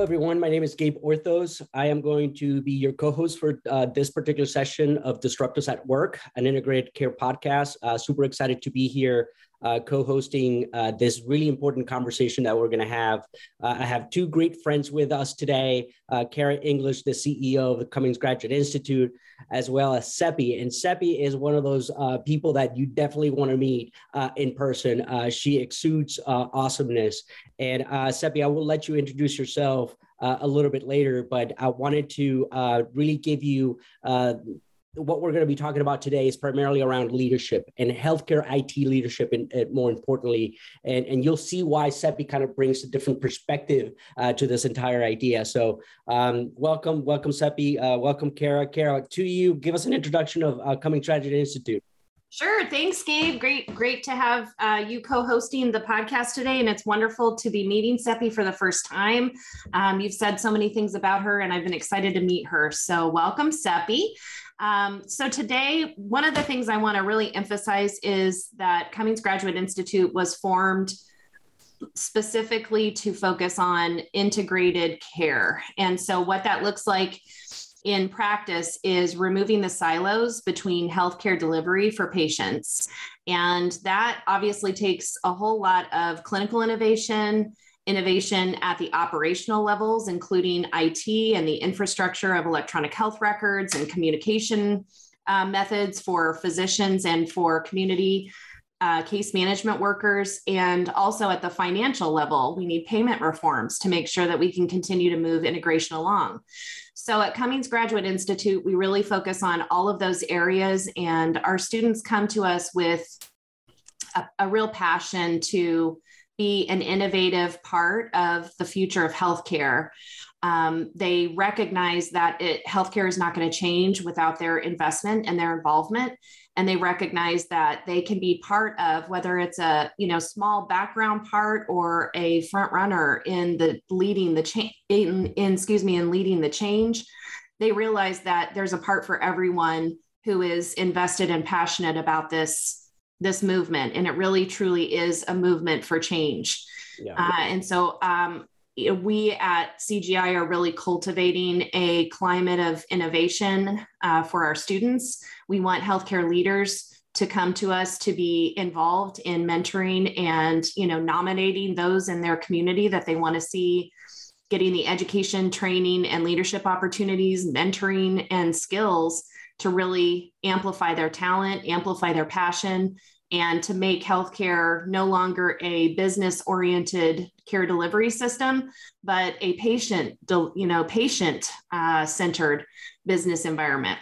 Hello, everyone. My name is Gabe Orthos. I am going to be your co host for uh, this particular session of Disruptors at Work, an integrated care podcast. Uh, super excited to be here uh, co hosting uh, this really important conversation that we're going to have. Uh, I have two great friends with us today uh, Kara English, the CEO of the Cummings Graduate Institute, as well as Seppi. And Seppi is one of those uh, people that you definitely want to meet uh, in person. she exudes awesomeness. And Seppi, I will let you introduce yourself. a little bit later, but I wanted to really give you what we're going to be talking about today is primarily around leadership and healthcare IT leadership, and, and more importantly, and, and you'll see why Seppi kind of brings a different perspective uh, to this entire idea. So, um, welcome, welcome, Seppi, uh, welcome, Kara. Kara, to you, give us an introduction of uh, Cummings Graduate Institute. Sure. Thanks, Gabe. Great, great to have uh, you co-hosting the podcast today, and it's wonderful to be meeting Seppi for the first time. Um, you've said so many things about her, and I've been excited to meet her. So, welcome, Seppi. Um, so today, one of the things I want to really emphasize is that Cummings Graduate Institute was formed specifically to focus on integrated care. And so what that looks like in practice is removing the silos between healthcare delivery for patients. And that obviously takes a whole lot of clinical innovation, innovation at the operational levels, including IT and the infrastructure of electronic health records and communication uh, methods for physicians and for community uh, case management workers. And also at the financial level, we need payment reforms to make sure that we can continue to move integration along. So at Cummings Graduate Institute, we really focus on all of those areas, and our students come to us with a, a real passion to be an innovative part of the future of healthcare. Um, they recognize that it, healthcare is not going to change without their investment and their involvement, and they recognize that they can be part of whether it's a you know small background part or a front runner in the leading the change in, in excuse me in leading the change. They realize that there's a part for everyone who is invested and passionate about this this movement and it really truly is a movement for change yeah. uh, and so um, we at cgi are really cultivating a climate of innovation uh, for our students we want healthcare leaders to come to us to be involved in mentoring and you know nominating those in their community that they want to see getting the education training and leadership opportunities mentoring and skills to really amplify their talent, amplify their passion, and to make healthcare no longer a business oriented care delivery system, but a patient, you know, patient uh, centered business environment.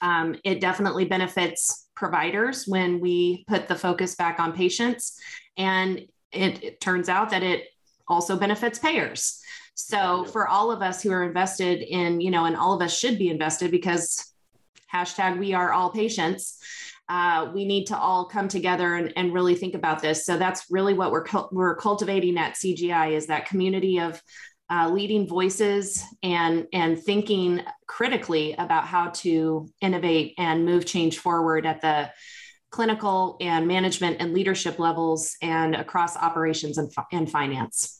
Um, it definitely benefits providers when we put the focus back on patients. And it, it turns out that it also benefits payers. So for all of us who are invested in, you know, and all of us should be invested because hashtag we are all patients. Uh, we need to all come together and, and, really think about this. So that's really what we're, we're cultivating at cgi is that community of uh, leading voices and and thinking critically about how to innovate and move change forward at the clinical and management and leadership levels and across operations and, and finance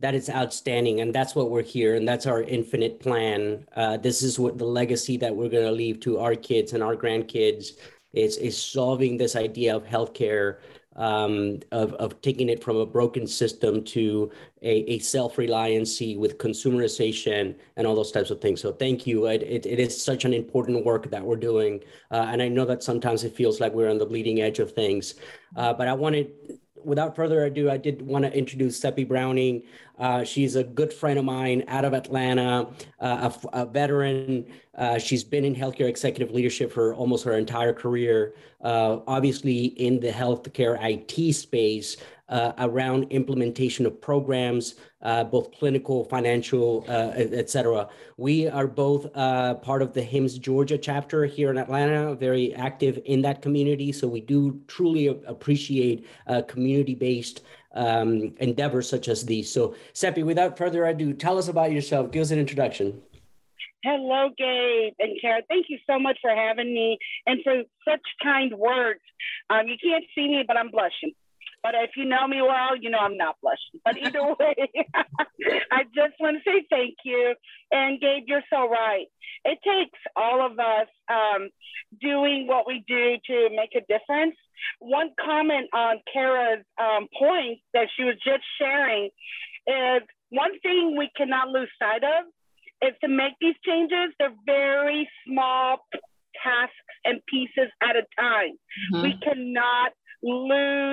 that is outstanding and that's what we're here and that's our infinite plan uh, this is what the legacy that we're going to leave to our kids and our grandkids is is solving this idea of healthcare um, of, of taking it from a broken system to a, a self-reliancy with consumerization and all those types of things. So thank you. It, it, it is such an important work that we're doing. Uh, and I know that sometimes it feels like we're on the bleeding edge of things. Uh, but I wanted without further ado, I did want to introduce Seppi Browning. Uh, she's a good friend of mine out of Atlanta, uh, a, a, veteran. Uh, she's been in healthcare executive leadership for almost her entire career, uh, obviously in the healthcare IT space uh, around implementation of programs, uh, both clinical, financial, uh, et cetera. We are both uh, part of the HIMSS Georgia chapter here in Atlanta, very active in that community. So we do truly appreciate uh, community-based um, endeavors such as these. So Seppi, without further ado, tell us about yourself. Give us an introduction. Hello, Gabe and Kara. Thank you so much for having me and for such kind words. Um, you can't see me, but I'm blushing. But if you know me well, you know I'm not blushing. But either way, I just want to say thank you. And Gabe, you're so right. It takes all of us um, doing what we do to make a difference. One comment on Kara's um, point that she was just sharing is one thing we cannot lose sight of is to make these changes. They're very small tasks and pieces at a time. Mm-hmm. We cannot lose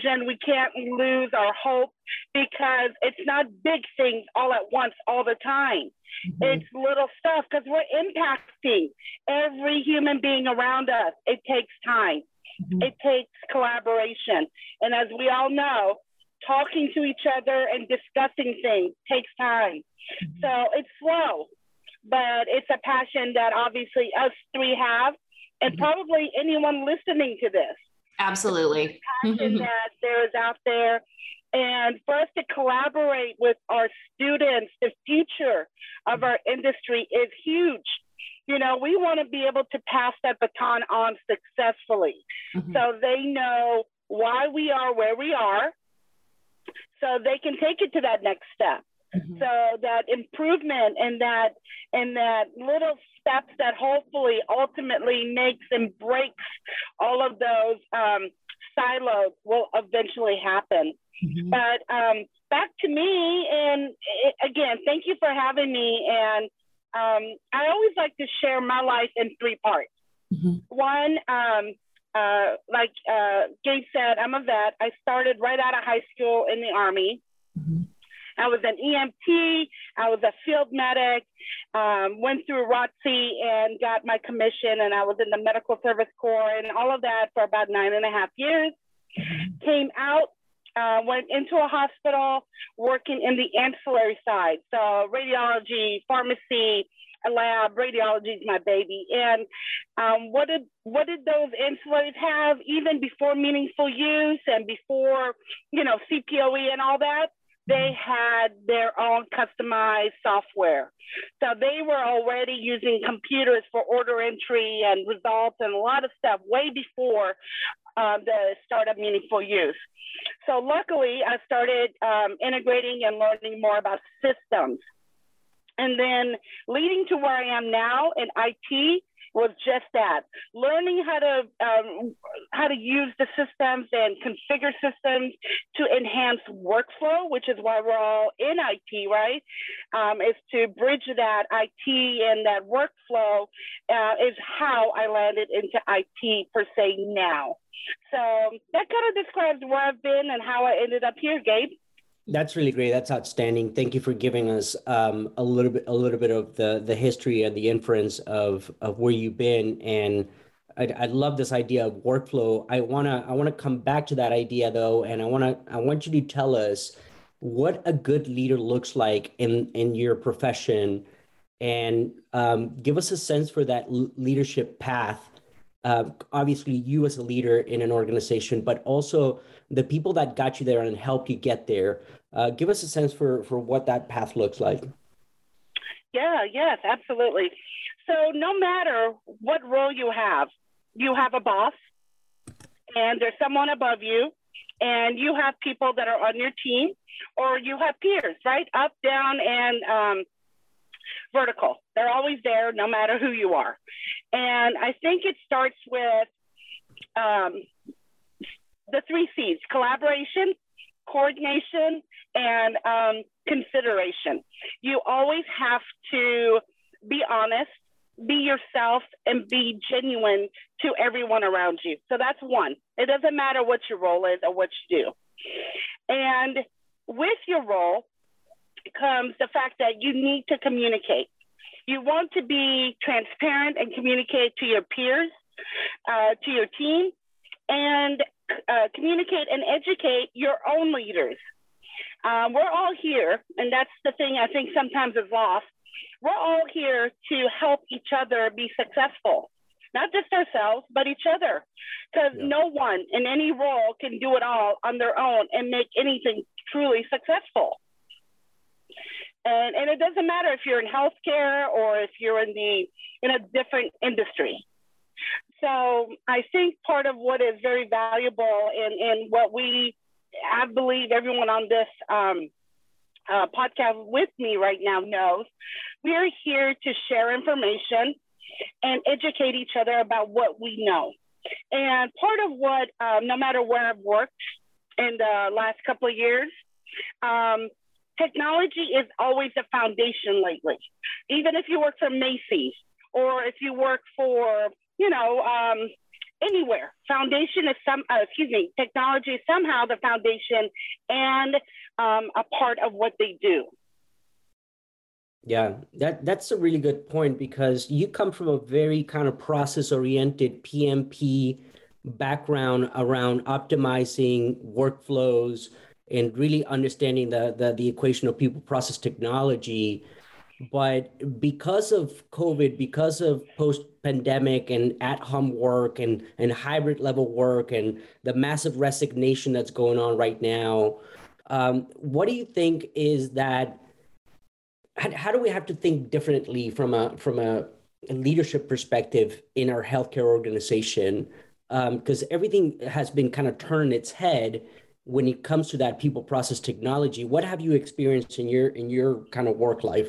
vision. We can't lose our hope because it's not big things all at once, all the time. Mm-hmm. It's little stuff because we're impacting every human being around us. It takes time, mm-hmm. it takes collaboration. And as we all know, talking to each other and discussing things takes time. Mm-hmm. So it's slow, but it's a passion that obviously us three have, and mm-hmm. probably anyone listening to this. Absolutely. passion that there is out there. And for us to collaborate with our students, the future of our industry is huge. You know, we want to be able to pass that baton on successfully mm-hmm. so they know why we are where we are, so they can take it to that next step. Mm-hmm. So that improvement and that and that little steps that hopefully ultimately makes and breaks all of those um, silos will eventually happen. Mm-hmm. But um, back to me, and it, again, thank you for having me. And um, I always like to share my life in three parts. Mm-hmm. One, um, uh, like uh, Gabe said, I'm a vet. I started right out of high school in the Army. I was an EMT, I was a field medic, um, went through ROTC and got my commission, and I was in the Medical Service Corps and all of that for about nine and a half years. Came out, uh, went into a hospital working in the ancillary side, so radiology, pharmacy, a lab. Radiology is my baby. And um, what did what did those ancillaries have even before meaningful use and before you know CPOE and all that? They had their own customized software. So they were already using computers for order entry and results and a lot of stuff way before uh, the start of meaningful use. So luckily, I started um, integrating and learning more about systems. And then leading to where I am now in IT, was just that. Learning how to um, how to use the systems and configure systems to enhance workflow which is why we're all in it right? Um, is to bridge that it and that workflow uh, is how i landed into it per se now. So that kind of describes where i've been and how i ended up here gabe that's really great. That's outstanding. Thank you for giving us um, a little bit, a little bit of the the history and the inference of of where you've been. And I, I love this idea of workflow. I wanna I wanna come back to that idea though, and I wanna I want you to tell us what a good leader looks like in in your profession, and um, give us a sense for that leadership path uh, obviously you as a leader in an organization, but also the people that got you there and helped you get there. Uh, give us a sense for for what that path looks like. Yeah, yes, absolutely. So no matter what role you have, you have a boss, and there's someone above you, and you have people that are on your team, or you have peers, right, up, down, and um, vertical. They're always there, no matter who you are. And I think it starts with um, the three C's collaboration, coordination, and um, consideration. You always have to be honest, be yourself, and be genuine to everyone around you. So that's one. It doesn't matter what your role is or what you do. And with your role comes the fact that you need to communicate. You want to be transparent and communicate to your peers, uh, to your team, and uh, communicate and educate your own leaders. Uh, we're all here, and that's the thing I think sometimes is lost. We're all here to help each other be successful, not just ourselves, but each other. Because yeah. no one in any role can do it all on their own and make anything truly successful. And, and it doesn't matter if you're in healthcare or if you're in the in a different industry. So I think part of what is very valuable in, in what we, I believe everyone on this um, uh, podcast with me right now knows, we are here to share information and educate each other about what we know. And part of what, um, no matter where I've worked in the last couple of years, um, technology is always a foundation lately. Even if you work for Macy's or if you work for, you know, um, anywhere, foundation is some, uh, excuse me, technology is somehow the foundation and um, a part of what they do. Yeah, that that's a really good point because you come from a very kind of process oriented PMP background around optimizing workflows and really understanding the, the the equation of people process technology but because of covid because of post pandemic and at home work and and hybrid level work and the massive resignation that's going on right now um, what do you think is that how, how do we have to think differently from a from a leadership perspective in our healthcare organization? Because um, everything has been kind of turned its head when it comes to that people process technology. What have you experienced in your in your kind of work life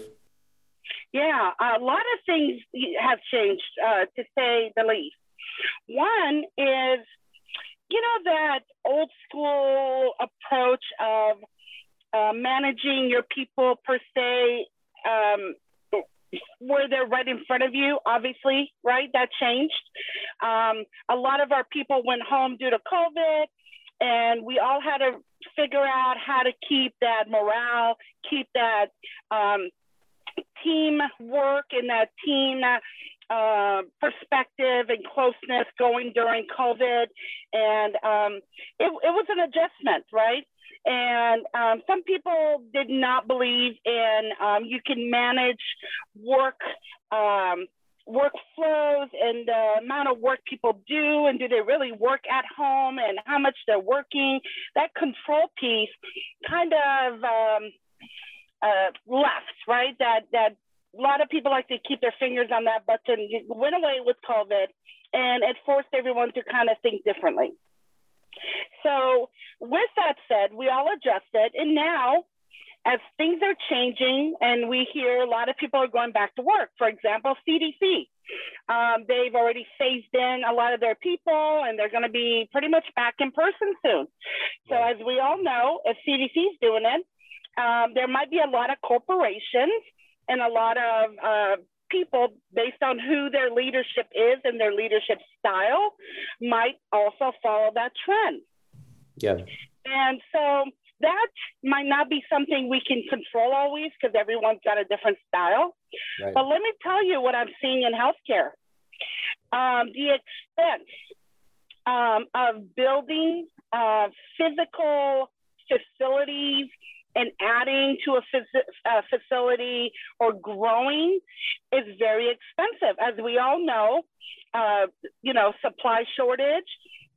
yeah a lot of things have changed uh, to say the least one is you know that old school approach of uh, managing your people per se um, where they're right in front of you, obviously, right? That changed. Um, a lot of our people went home due to COVID, and we all had to figure out how to keep that morale, keep that um, team work and that team uh, perspective and closeness going during COVID. And um, it, it was an adjustment, right? And um, some people did not believe in um, you can manage work um, workflows and the amount of work people do and do they really work at home and how much they're working. That control piece kind of um, uh, left, right? That that a lot of people like to keep their fingers on that button. It went away with COVID, and it forced everyone to kind of think differently. So, with that said, we all adjusted, and now as things are changing and we hear a lot of people are going back to work, for example, CDC, um, they've already phased in a lot of their people and they're going to be pretty much back in person soon. So, as we all know, if CDC is doing it, um, there might be a lot of corporations and a lot of uh, people, based on who their leadership is and their leadership style, might also follow that trend. Yeah. And so that might not be something we can control always because everyone's got a different style. Right. But let me tell you what I'm seeing in healthcare. Um, the expense um, of building uh, physical facilities and adding to a phys- facility or growing is very expensive. As we all know, uh, you know, supply shortage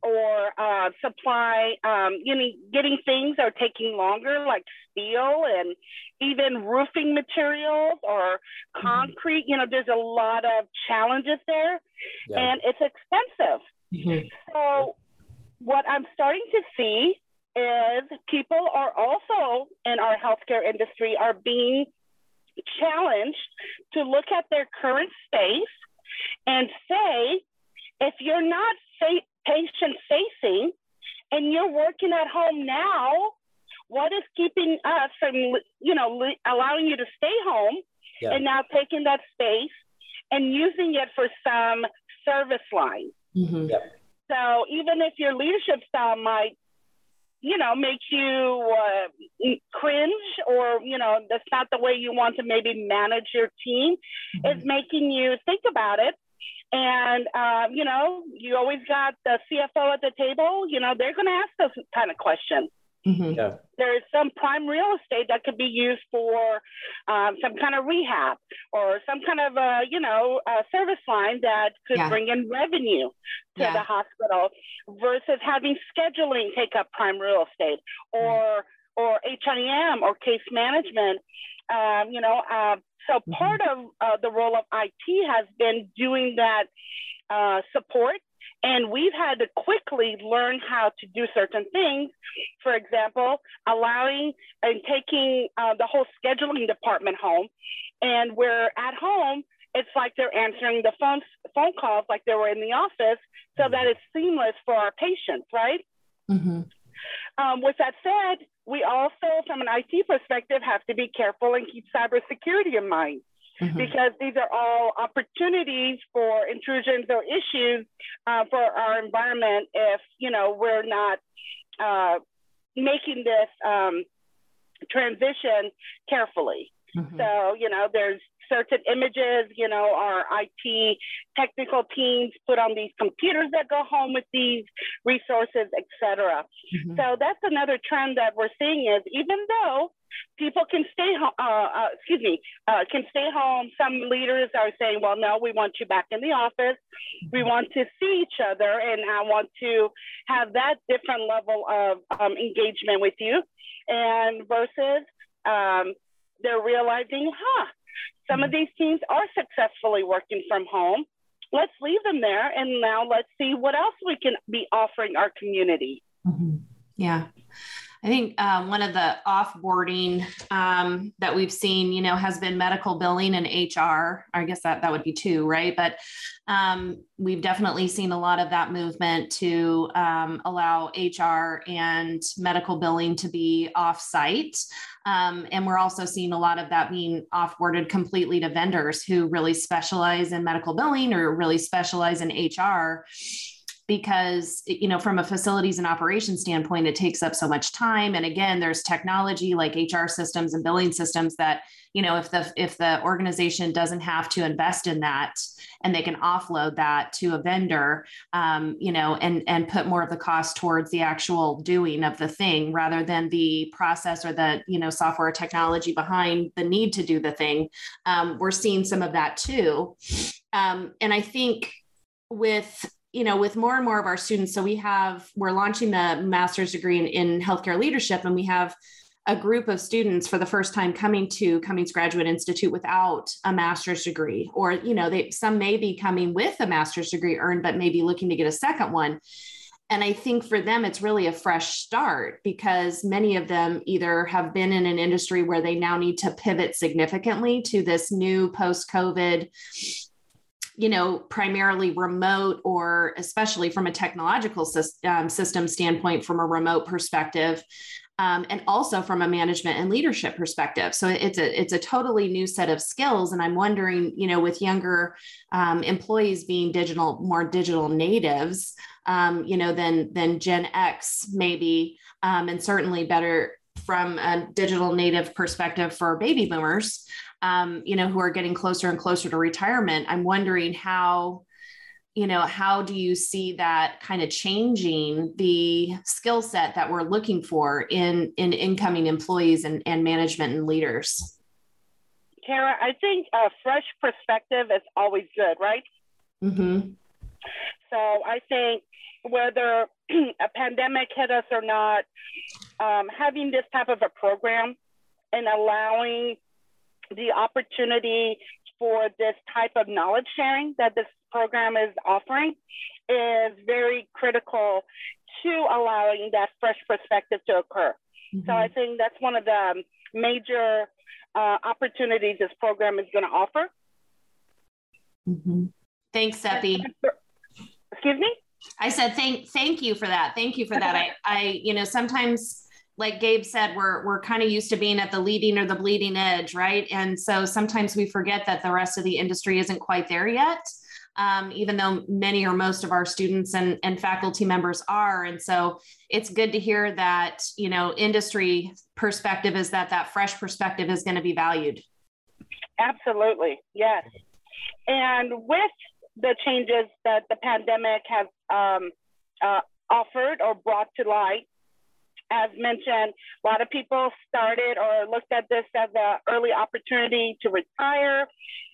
or uh, supply, um, you know, getting things are taking longer, like steel and even roofing materials or mm-hmm. concrete. You know, there's a lot of challenges there, yeah. and it's expensive. Mm-hmm. So, what I'm starting to see is people are also in our healthcare industry are being challenged to look at their current space and say, if you're not fa- patient facing and you're working at home now, what is keeping us from, you know, allowing you to stay home yeah. and now taking that space and using it for some service line? Mm-hmm. Yep. So even if your leadership style might you know, make you uh, cringe or, you know, that's not the way you want to maybe manage your team. Mm-hmm. It's making you think about it. And, uh, you know, you always got the CFO at the table, you know, they're going to ask those kind of questions. Mm-hmm. Yeah. There's some prime real estate that could be used for um, some kind of rehab or some kind of, uh, you know, service line that could yeah. bring in revenue to yeah. the hospital versus having scheduling take up prime real estate or mm-hmm. or HIM or case management. Um, you know, uh, so mm-hmm. part of uh, the role of IT has been doing that uh, support And we've had to quickly learn how to do certain things. For example, allowing and taking uh, the whole scheduling department home. And we're at home, it's like they're answering the phone, phone calls like they were in the office so that it's seamless for our patients, right? Mm-hmm. Um, with that said, we also, from an IT perspective, have to be careful and keep cybersecurity in mind. Mm-hmm. Because these are all opportunities for intrusions or issues uh, for our environment if you know we're not uh, making this um, transition carefully. Mm-hmm. So you know, there's certain images, you know, our IT technical teams put on these computers that go home with these resources, etc. Mm-hmm. So that's another trend that we're seeing is even though people can stay home, uh, uh, excuse me, uh, can stay home. Some leaders are saying, well, no, we want you back in the office. We mm-hmm. want to see each other and I want to have that different level of um, engagement with you. And versus um, they're realizing, huh, some of mm-hmm. these teams are successfully working from home. Let's leave them there and now let's see what else we can be offering our community. Mm-hmm. Yeah. I think um, one of the offboarding um, that we've seen, you know, has been medical billing and HR. I guess that that would be two, right? But um, we've definitely seen a lot of that movement to um, allow HR and medical billing to be offsite. Um, and we're also seeing a lot of that being offboarded completely to vendors who really specialize in medical billing or really specialize in HR because you know from a facilities and operations standpoint it takes up so much time. And again there's technology like hr systems and billing systems that you know if the if the organization doesn't have to invest in that and they can offload that to a vendor um, you know and and put more of the cost towards the actual doing of the thing rather than the process or the you know software technology behind the need to do the thing um, we're seeing some of that too. Um, and i think with you know, with more and more of our students, so we have, we're launching the master's degree in, in healthcare leadership, and we have a group of students for the first time coming to Cummings Graduate Institute without a master's degree, or you know, they some may be coming with a master's degree earned, but maybe looking to get a second one. And I think for them, it's really a fresh start because many of them either have been in an industry where they now need to pivot significantly to this new post COVID you know, primarily remote or especially from a technological um, system standpoint, from a remote perspective, um, and also from a management and leadership perspective. So it's a it's a totally new set of skills. And I'm wondering, you know, with younger um, employees being digital, more digital natives, um, you know, than than Gen X maybe, um, and certainly better from a digital native perspective for baby boomers um, you know, who are getting closer and closer to retirement. I'm wondering how, you know, how do you see that kind of changing the skill set that we're looking for in in incoming employees and, and management and leaders? Kara, I think a fresh perspective is always good, right? Mm-hmm. So I think whether a pandemic hit us or not, um, having this type of a program and allowing the opportunity for this type of knowledge sharing that this program is offering is very critical to allowing that fresh perspective to occur. Mm-hmm. So I think that's one of the major uh, opportunities this program is going to offer. Mm-hmm. Thanks, Seppi. Excuse me. I said thank thank you for that. Thank you for that. I I you know sometimes like Gabe said, we're we're kind of used to being at the leading or the bleeding edge, right? And so sometimes we forget that the rest of the industry isn't quite there yet. Um, even though many or most of our students and, and faculty members are. And so it's good to hear that, you know, industry perspective is that that fresh perspective is going to be valued. Absolutely. Yes. And with the changes that the pandemic has um, uh, offered or brought to light, as mentioned, a lot of people started or looked at this as an early opportunity to retire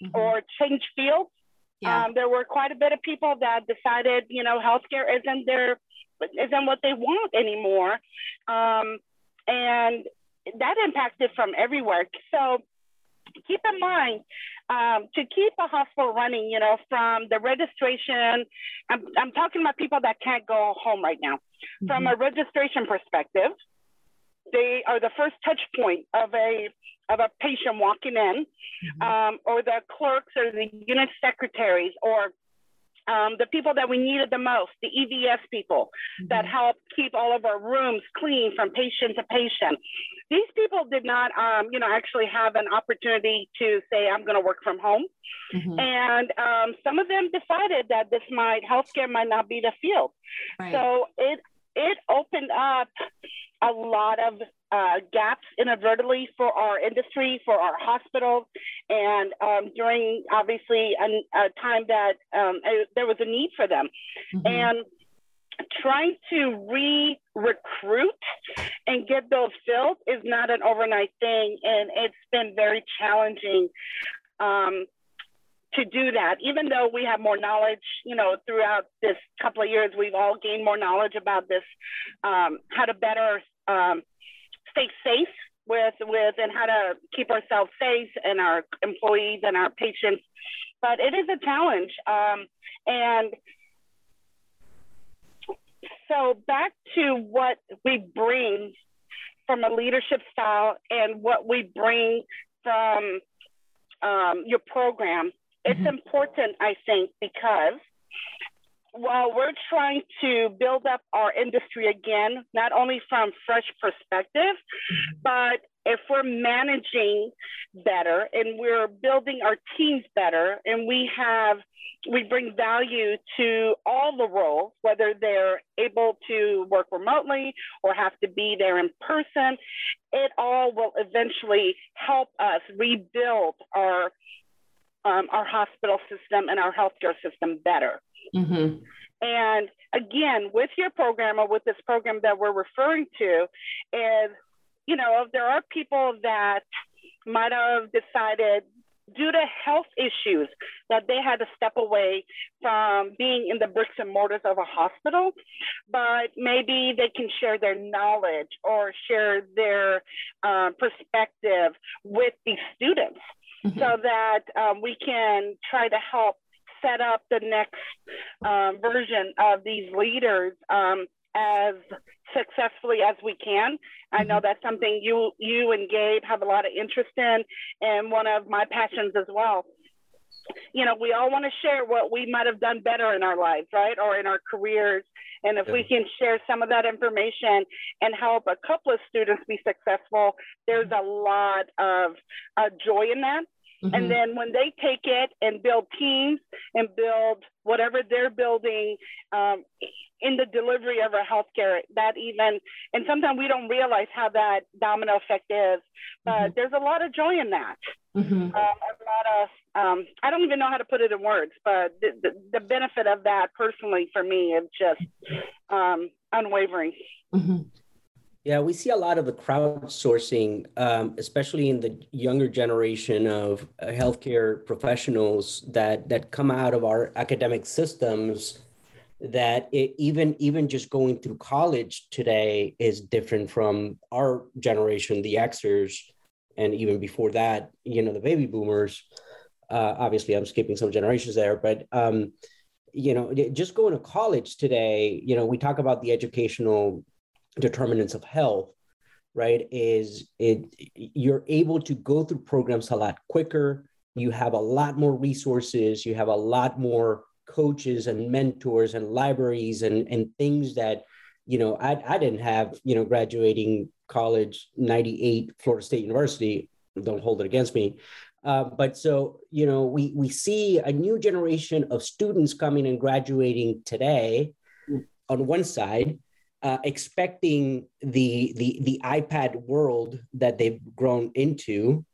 mm-hmm. or change fields. Yeah. Um, there were quite a bit of people that decided, you know, healthcare isn't their isn't what they want anymore, um, and that impacted from everywhere. So keep in mind, um, to keep a hospital running, you know, from the registration, I'm, I'm talking about people that can't go home right now. Mm-hmm. From a registration perspective, they are the first touch point of a of a patient walking in, mm-hmm. um, or the clerks or the unit secretaries or um, the people that we needed the most, the EVS people mm-hmm. that help keep all of our rooms clean from patient to patient. These people did not, um, you know, actually have an opportunity to say, I'm going to work from home. Mm-hmm. And um, some of them decided that this might, healthcare might not be the field. Right. So it, it opened up a lot of uh, gaps inadvertently for our industry, for our hospitals, and um, during obviously a, a time that um, a, there was a need for them. Mm-hmm. And trying to re-recruit and get those filled is not an overnight thing, and it's been very challenging. Um, to do that, even though we have more knowledge, you know, throughout this couple of years, we've all gained more knowledge about this, um, how to better um, stay safe with with and how to keep ourselves safe and our employees and our patients. But it is a challenge. Um, and so back to what we bring from a leadership style and what we bring from um, your program. It's mm-hmm. important, I think, because while we're trying to build up our industry again, not only from fresh perspective, but if we're managing better and we're building our teams better and we have we bring value to all the roles whether they're able to work remotely or have to be there in person it all will eventually help us rebuild our um, our hospital system and our healthcare system better Mm-hmm. And again, with your program or with this program that we're referring to, is you know, there are people that might have decided due to health issues that they had to step away from being in the bricks and mortars of a hospital, but maybe they can share their knowledge or share their uh, perspective with these students mm-hmm. so that um, we can try to help set up the next um, version of these leaders um, as successfully as we can. I know mm-hmm. that's something you you and Gabe have a lot of interest in, and one of my passions as well. You know, we all want to share what we might have done better in our lives, right, or in our careers. And if yeah. we can share some of that information and help a couple of students be successful, there's a lot of uh, joy in that. Mm-hmm. And then when they take it and build teams and build whatever they're building um, in the delivery of our healthcare, that even, and sometimes we don't realize how that domino effect is, but mm-hmm. there's a lot of joy in that. Mm-hmm. Um, a lot of, um, I don't even know how to put it in words, but the, the, the benefit of that personally for me is just um, unwavering. Mm-hmm. Yeah, we see a lot of the crowdsourcing, um, especially in the younger generation of uh, healthcare professionals that that come out of our academic systems. That it, even even just going through college today is different from our generation, the Xers, and even before that, you know, the baby boomers. Uh, obviously, I'm skipping some generations there, but um, you know, just going to college today, you know, we talk about the educational determinants of health right? Is it you're able to go through programs a lot quicker. You have a lot more resources. You have a lot more coaches and mentors and libraries and and things that you know i, I didn't have you know graduating college 98 florida state university don't hold it against me uh, but so you know we we see a new generation of students coming and graduating today on one side uh, expecting the, the the iPad world that they've grown into.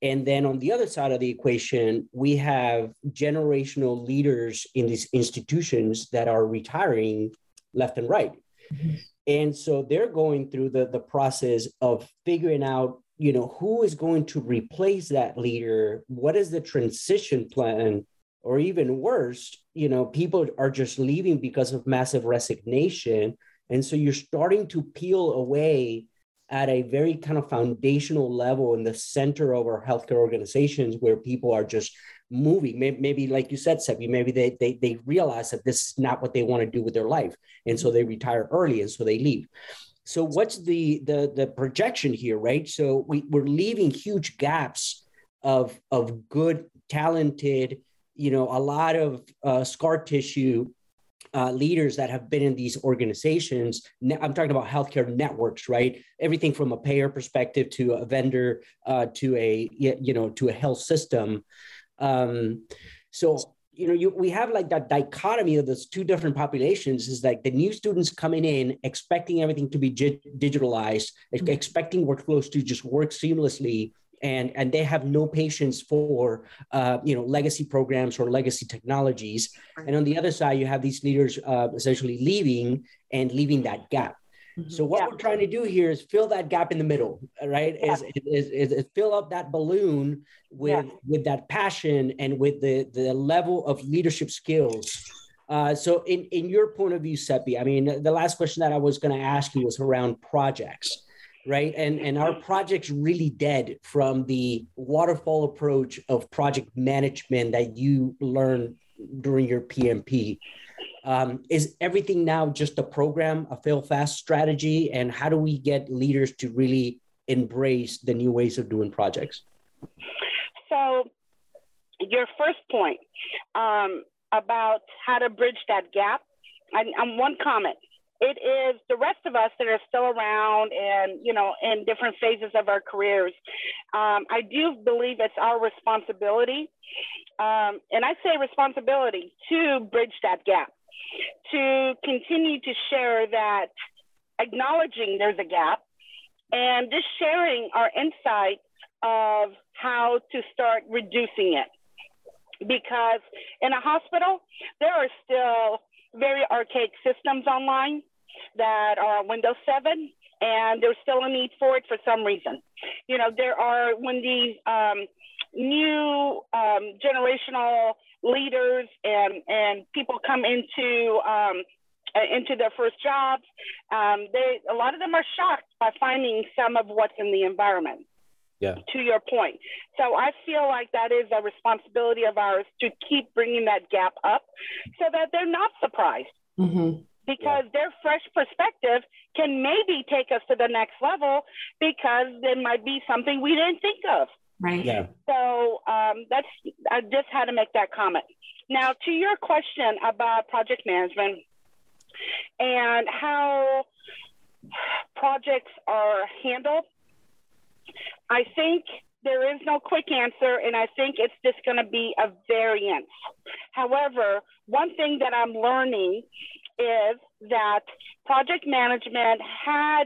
And then on the other side of the equation, we have generational leaders in these institutions that are retiring left and right. Mm-hmm. And so they're going through the, the process of figuring out, you know, who is going to replace that leader? What is the transition plan? Or even worse, you know, people are just leaving because of massive resignation and so you're starting to peel away at a very kind of foundational level in the center of our healthcare organizations where people are just moving. Maybe, maybe like you said Seppi, maybe they, they they realize that this is not what they want to do with their life and so they retire early and so they leave. So what's the the the projection here right? So we, we're leaving huge gaps of of good talented you know a lot of uh, scar tissue uh, leaders that have been in these organizations. I'm talking about healthcare networks, right? Everything from a payer perspective to a vendor uh, to a you know to a health system. Um, so you know you, we have like that dichotomy of those two different populations is like the new students coming in expecting everything to be digitalized mm-hmm. expecting workflows to just work seamlessly and and they have no patience for uh, you know legacy programs or legacy technologies and on the other side you have these leaders uh, essentially leaving and leaving that gap mm-hmm. so what yeah. we're trying to do here is fill that gap in the middle right yeah. is, is, is, is, fill up that balloon with yeah. with that passion and with the the level of leadership skills uh, so in, in your point of view seppi i mean the last question that i was going to ask you was around projects right? And and our project's really dead from the waterfall approach of project management that you learned during your PMP. Um, is everything now just a program, a fail fast strategy? And how do we get leaders to really embrace the new ways of doing projects? So, your first point um, about how to bridge that gap, and, and one comment it is the rest of us that are still around and you know in different phases of our careers. Um, i do believe it's our responsibility um, and i say responsibility to bridge that gap to continue to share that acknowledging there's a gap and just sharing our insight of how to start reducing it. Because in a hospital there are still very archaic systems online that are Windows 7, and there's still a need for it for some reason. You know, there are when these um, new um, generational leaders and and people come into um, uh, into their first jobs, um, they a lot of them are shocked by finding some of what's in the environment. Yeah. To your point, so I feel like that is a responsibility of ours to keep bringing that gap up, so that they're not surprised. Mm-hmm because yeah. their fresh perspective can maybe take us to the next level because there might be something we didn't think of. Right. Yeah. So um, that's I just had to make that comment. Now to your question about project management and how projects are handled, I think there is no quick answer, and I think it's just going to be a variance. However, one thing that I'm learning is that project management had,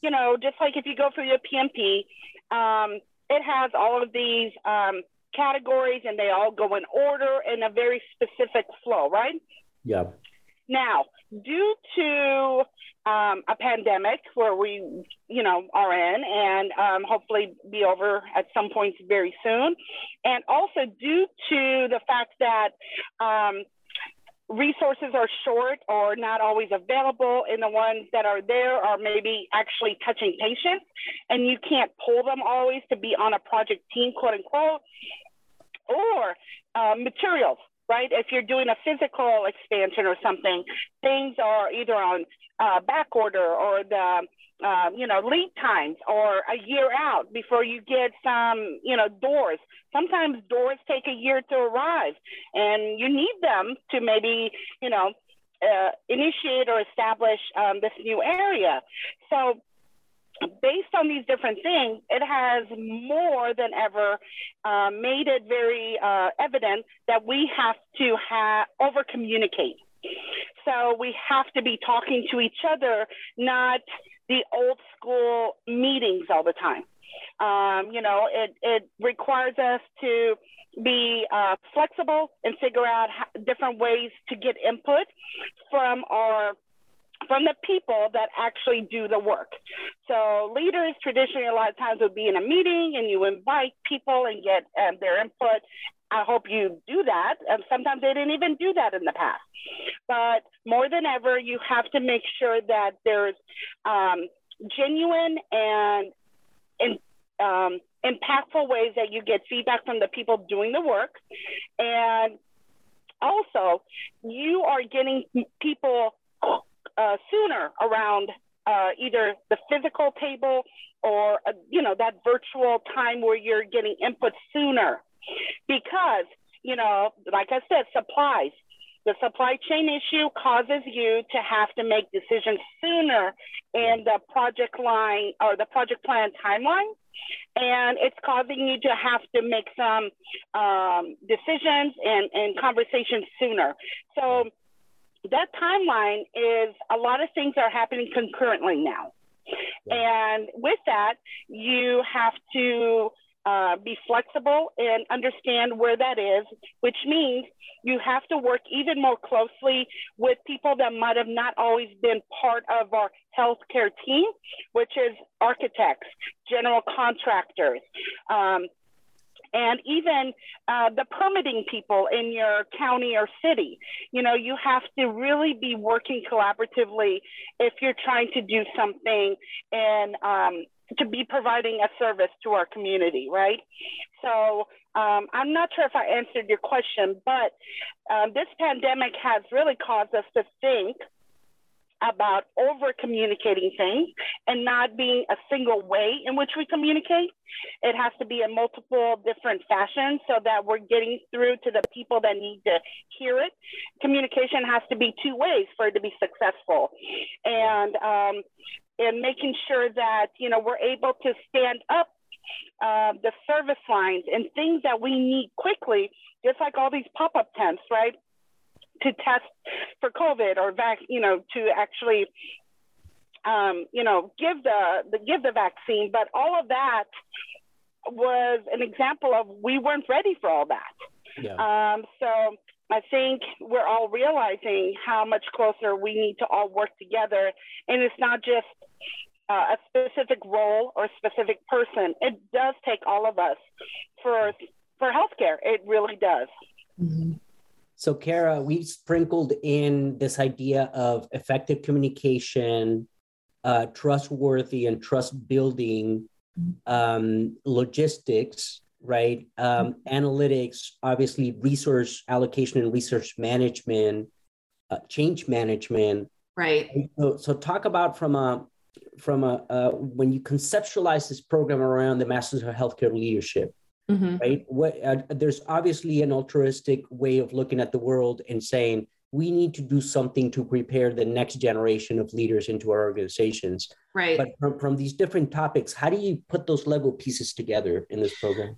you know, just like if you go through your PMP, um, it has all of these um, categories and they all go in order in a very specific flow, right? Yeah. Now, due to um, a pandemic where we, you know, are in and um, hopefully be over at some point very soon, and also due to the fact that um, resources are short or not always available and the ones that are there are maybe actually touching patients and you can't pull them always to be on a project team quote unquote or uh, materials right if you're doing a physical expansion or something things are either on uh, back order or the um, you know, lead times or a year out before you get some, you know, doors. Sometimes doors take a year to arrive and you need them to maybe, you know, uh, initiate or establish um, this new area. So, based on these different things, it has more than ever uh, made it very uh, evident that we have to ha- over communicate. So, we have to be talking to each other, not the old school meetings all the time. Um, you know, it, it requires us to be uh, flexible and figure out how, different ways to get input from our from the people that actually do the work. So leaders traditionally a lot of times would be in a meeting and you invite people and get um, their input. I hope you do that. And sometimes they didn't even do that in the past. But more than ever, you have to make sure that there's um, genuine and, um, impactful ways that you get feedback from the people doing the work. And also, you are getting people uh, sooner around uh, either the physical table or uh, you know that virtual time where you're getting input sooner. Because you know like i said supplies. The supply chain issue causes you to have to make decisions sooner in the project line or the project plan timeline. And it's causing you to have to make some um, decisions and, and conversations sooner. So that timeline is a lot of things are happening concurrently now. And with that, you have to uh, be flexible and understand where that is, which means you have to work even more closely with people that might have not always been part of our healthcare team, which is architects, general contractors, um, and even uh, the permitting people in your county or city. You know, you have to really be working collaboratively if you're trying to do something and um, to be providing a service to our community, right? So um, I'm not sure if I answered your question, but um, this pandemic has really caused us to think about over communicating things and not being a single way in which we communicate. It has to be in multiple different fashions so that we're getting through to the people that need to hear it. Communication has to be two ways for it to be successful. And um, and making sure that you know we're able to stand up uh, the service lines and things that we need quickly, just like all these pop-up tents, right? To test for COVID or vac, you know, to actually, um, you know, give the, the give the vaccine. But all of that was an example of we weren't ready for all that. Yeah. Um, so I think we're all realizing how much closer we need to all work together, and it's not just uh, a specific role or a specific person. It does take all of us for for healthcare. It really does. Mm-hmm. So, Kara, we sprinkled in this idea of effective communication, uh, trustworthy and trust building, um, logistics, right? Um, analytics, obviously, resource allocation and research management, uh, change management. Right. So, so, talk about from a from a uh, when you conceptualize this program around the Masters of Healthcare Leadership mm-hmm. right? What uh, there's obviously an altruistic way of looking at the world and saying we need to do something to prepare the next generation of leaders into our organizations. Right. But from, from these different topics, how do you put those Lego pieces together in this program?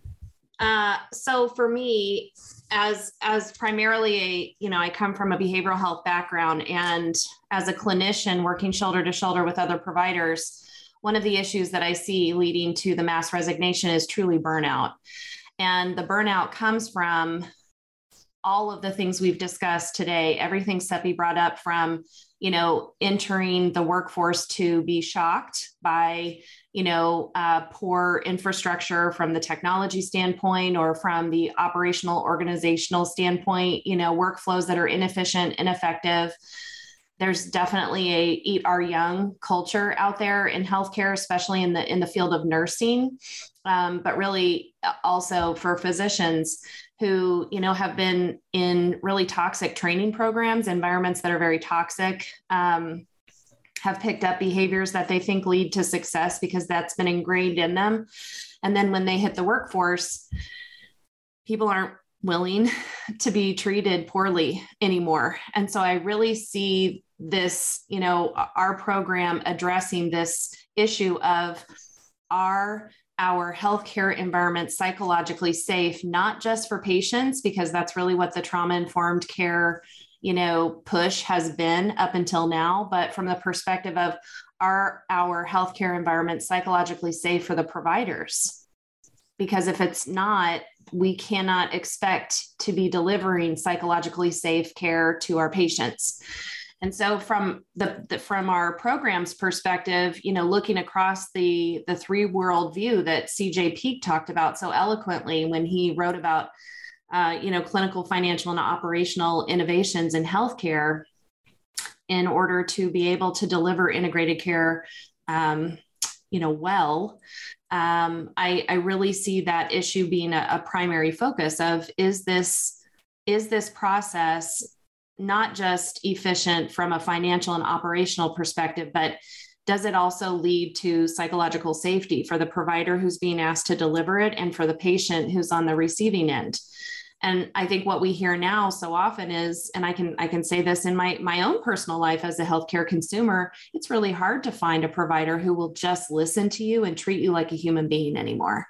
Uh, so for me, as as primarily a you know I come from a behavioral health background, and as a clinician working shoulder to shoulder with other providers, one of the issues that I see leading to the mass resignation is truly burnout. And the burnout comes from all of the things we've discussed today, everything Seppi brought up from, you know, entering the workforce to be shocked by, you know, uh, poor infrastructure from the technology standpoint or from the operational organizational standpoint, you know, workflows that are inefficient, ineffective there's definitely a eat our young culture out there in healthcare especially in the in the field of nursing. Um, but really uh, also for physicians who you know have been in really toxic training programs environments that are very toxic um, have picked up behaviors that they think lead to success because that's been ingrained in them. And then when they hit the workforce people aren't willing to be treated poorly anymore and so i really see this, you know, our program addressing this issue of are our healthcare environment psychologically safe, not just for patients, because that's really what the trauma informed care, you know, push has been up until now, but from the perspective of are our healthcare environment psychologically safe for the providers? Because if it's not, we cannot expect to be delivering psychologically safe care to our patients. And so from the, the, from our program's perspective, you know, looking across the the three world view that CJ Peek talked about so eloquently when he wrote about uh, you know clinical, financial, and operational innovations in healthcare in order to be able to deliver integrated care um, you know well um, I, I really see that issue being a, a primary focus of is this is this process not just efficient from a financial and operational perspective but does it also lead to psychological safety for the provider who's being asked to deliver it and for the patient who's on the receiving end and i think what we hear now so often is and i can i can say this in my my own personal life as a healthcare consumer it's really hard to find a provider who will just listen to you and treat you like a human being anymore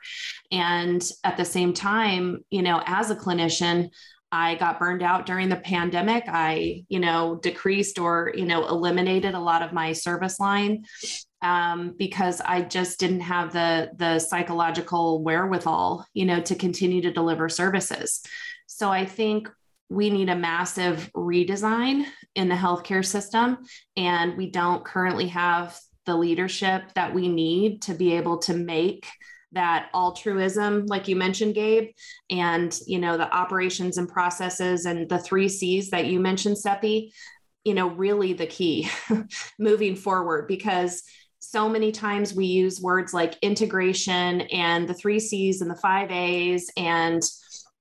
and at the same time you know as a clinician I got burned out during the pandemic. I, you know, decreased or, you know, eliminated a lot of my service line um, because I just didn't have the the psychological wherewithal, you know, to continue to deliver services. So I think we need a massive redesign in the healthcare system, and we don't currently have the leadership that we need to be able to make that altruism like you mentioned gabe and you know the operations and processes and the three c's that you mentioned seppi you know really the key moving forward because so many times we use words like integration and the three c's and the five a's and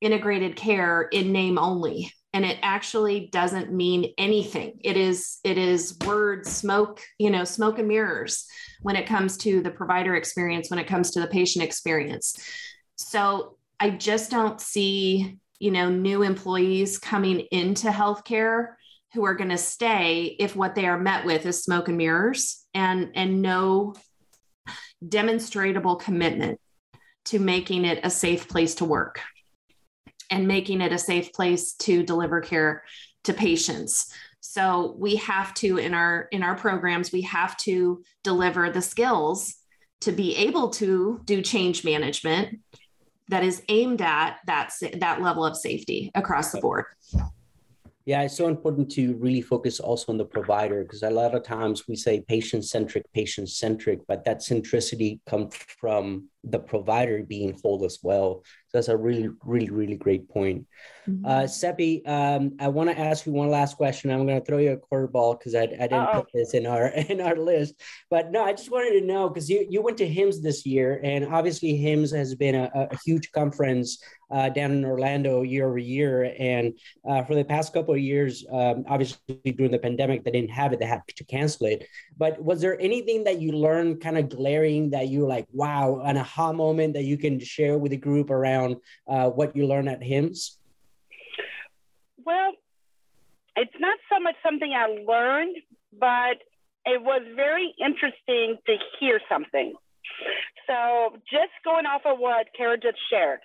integrated care in name only. And it actually doesn't mean anything. It is it is words smoke you know smoke and mirrors when it comes to the provider experience when it comes to the patient experience. So i just don't see you know new employees coming into healthcare who are going to stay if what they are met with is smoke and mirrors and and no demonstrable commitment to making it a safe place to work and making it a safe place to deliver care to patients. So we have to in our in our programs we have to deliver the skills to be able to do change management that is aimed at that that level of safety across the board yeah, it's so important to really focus also on the provider because a lot of times we say patient centric, patient centric, but that centricity comes from the provider being whole as well. So that's a really, really, really great point. Mm-hmm. Uh, Seppi, um, I want to ask you one last question. I'm going to throw you a curveball because I, I didn't Uh-oh. put this in our in our list. But no, I just wanted to know because you you went to HIMSS this year, and obviously HIMSS has been a, a huge conference uh, down in Orlando year over year. And uh, for the past couple of years, um, obviously during the pandemic, they didn't have it; they had to cancel it. But was there anything that you learned, kind of glaring, that you were like, "Wow," an aha moment that you can share with the group around uh, what you learned at HIMSS? Well, it's not so much something I learned, but it was very interesting to hear something. So, just going off of what Kara just shared,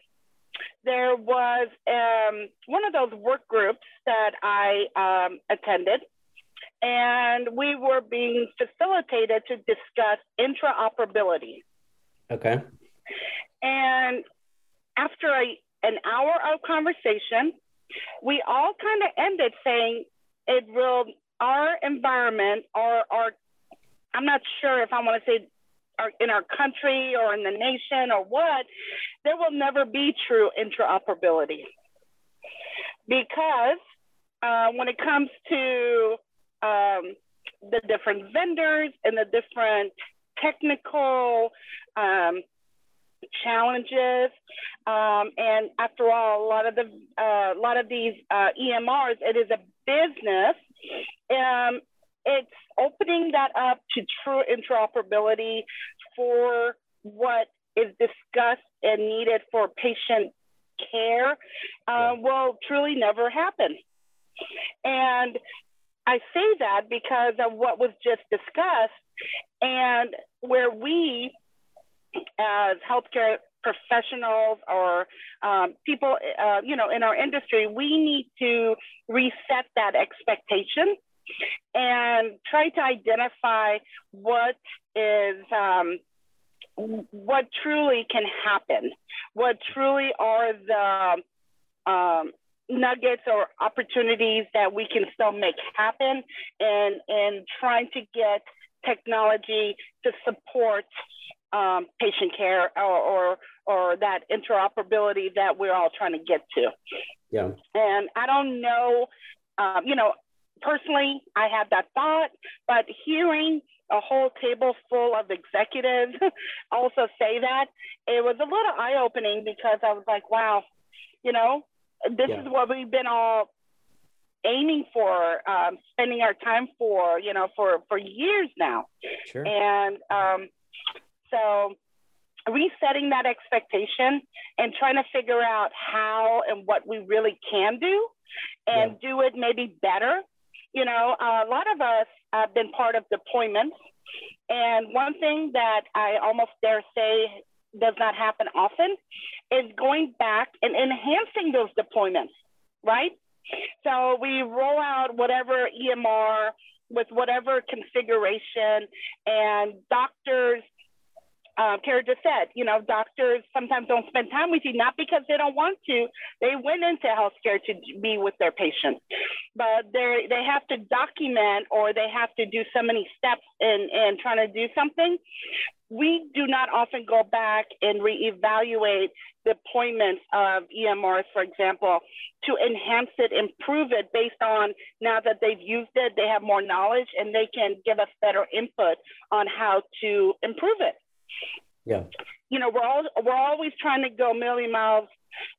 there was um, one of those work groups that I um, attended, and we were being facilitated to discuss interoperability. Okay. And after a, an hour of conversation, we all kind of ended saying it will, our environment, or our, I'm not sure if I want to say in our country or in the nation or what, there will never be true interoperability. Because uh, when it comes to um, the different vendors and the different technical um, challenges, um, and after all, a lot of the uh, a lot of these uh, EMRs, it is a business. Um, it's opening that up to true interoperability for what is discussed and needed for patient care uh, will truly never happen. And I say that because of what was just discussed and where we as healthcare professionals or um, people, uh, you know, in our industry, we need to reset that expectation and try to identify what is um, what truly can happen, what truly are the um, nuggets or opportunities that we can still make happen, and and trying to get technology to support um, patient care or, or or that interoperability that we're all trying to get to. Yeah. And I don't know, um, you know, personally, I had that thought, but hearing a whole table full of executives also say that, it was a little eye opening because I was like, wow, you know, this yeah. is what we've been all aiming for, um, spending our time for, you know, for, for years now. Sure. And um, so resetting that expectation and trying to figure out how and what we really can do and yeah. do it maybe better. You know, a lot of us have been part of deployments. And one thing that I almost dare say does not happen often is going back and enhancing those deployments, right? So we roll out whatever EMR with whatever configuration, and doctors uh, Kara just said, you know, doctors sometimes don't spend time with you, not because they don't want to. They went into healthcare to be with their patients, but they they have to document or they have to do so many steps in, in trying to do something. We do not often go back and reevaluate deployments of EMRs, for example, to enhance it, improve it based on now that they've used it, they have more knowledge and they can give us better input on how to improve it. Yeah. You know, we're all we're always trying to go million miles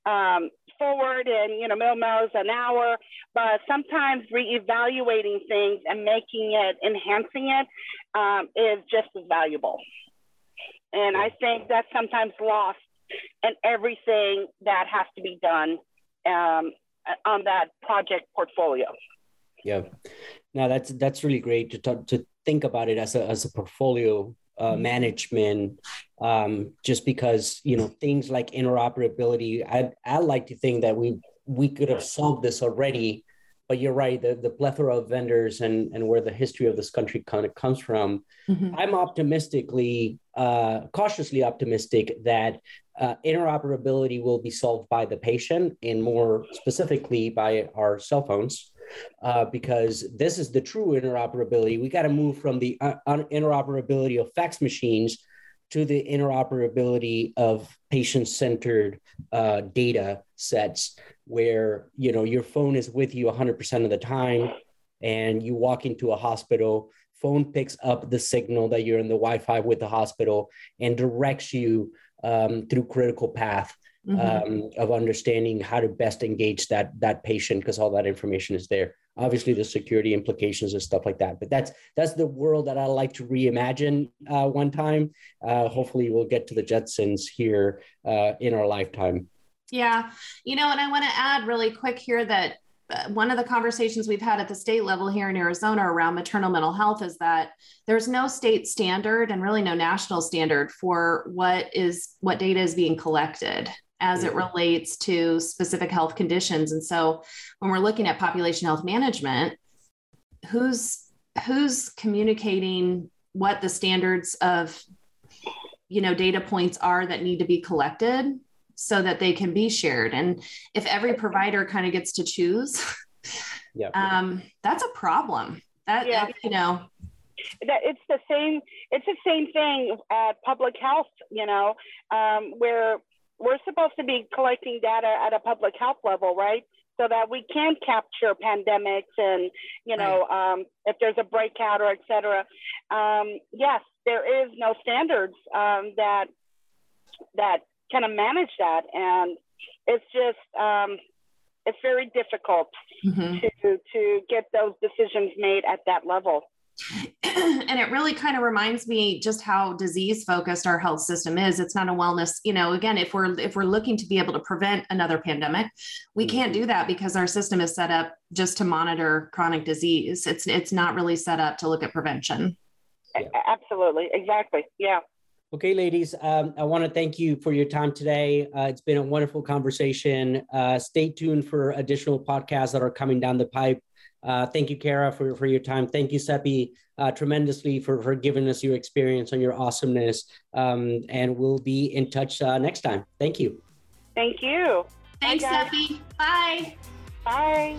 um, forward and you know million miles an hour, but sometimes reevaluating things and making it, enhancing it, um, is just as valuable. And I think that's sometimes lost in everything that has to be done um, on that project portfolio. Yeah, now that's that's really great to talk, to think about it as a as a portfolio uh, management um, just because you know things like interoperability I, I like to think that we we could have solved this already but you're right the, the plethora of vendors and and where the history of this country kind of comes from mm-hmm. i'm optimistically uh, cautiously optimistic that uh, interoperability will be solved by the patient and more specifically by our cell phones uh, because this is the true interoperability. We got to move from the interoperability of fax machines to the interoperability of patient-centered uh, data sets, where you know your phone is with you 100% of the time, and you walk into a hospital. Phone picks up the signal that you're in the Wi-Fi with the hospital and directs you um, through critical path mm-hmm. um, of understanding how to best engage that that patient because all that information is there. Obviously the security implications and stuff like that but that's that's the world that i like to reimagine uh, one time. Uh, hopefully we'll get to the jetsons here uh, in our lifetime. Yeah. You know and i want to add really quick here that uh, one of the conversations we've had at the state level here in Arizona around maternal mental health is that there's no state standard and really no national standard for what is what data is being collected as it relates to specific health conditions. And so when we're looking at population health management, who's who's communicating what the standards of you know data points are that need to be collected so that they can be shared? And if every provider kind of gets to choose yeah. um, that's a problem. That yeah. you know. That it's the same it's the same thing at public health you know um, where we're supposed to be collecting data at a public health level, right? So that we can capture pandemics and, you know, right. um, if there's a breakout or et cetera. Um, yes, there is no standards um, that that kind of manage that, and it's just um, it's very difficult mm-hmm. to to get those decisions made at that level. And it really kind of reminds me just how disease focused our health system is it's not a wellness you know again if we're if we're looking to be able to prevent another pandemic we can't mm-hmm. do that because our system is set up just to monitor chronic disease it's it's not really set up to look at prevention absolutely exactly yeah Okay, ladies, um, I want to thank you for your time today. Uh, it's been a wonderful conversation. Uh, stay tuned for additional podcasts that are coming down the pipe. Uh, thank you, Kara, for, for your time. Thank you, Seppi, uh, tremendously for, for giving us your experience and your awesomeness. Um, and we'll be in touch uh, next time. Thank you. Thank you. Thanks, Seppi. Bye. Bye.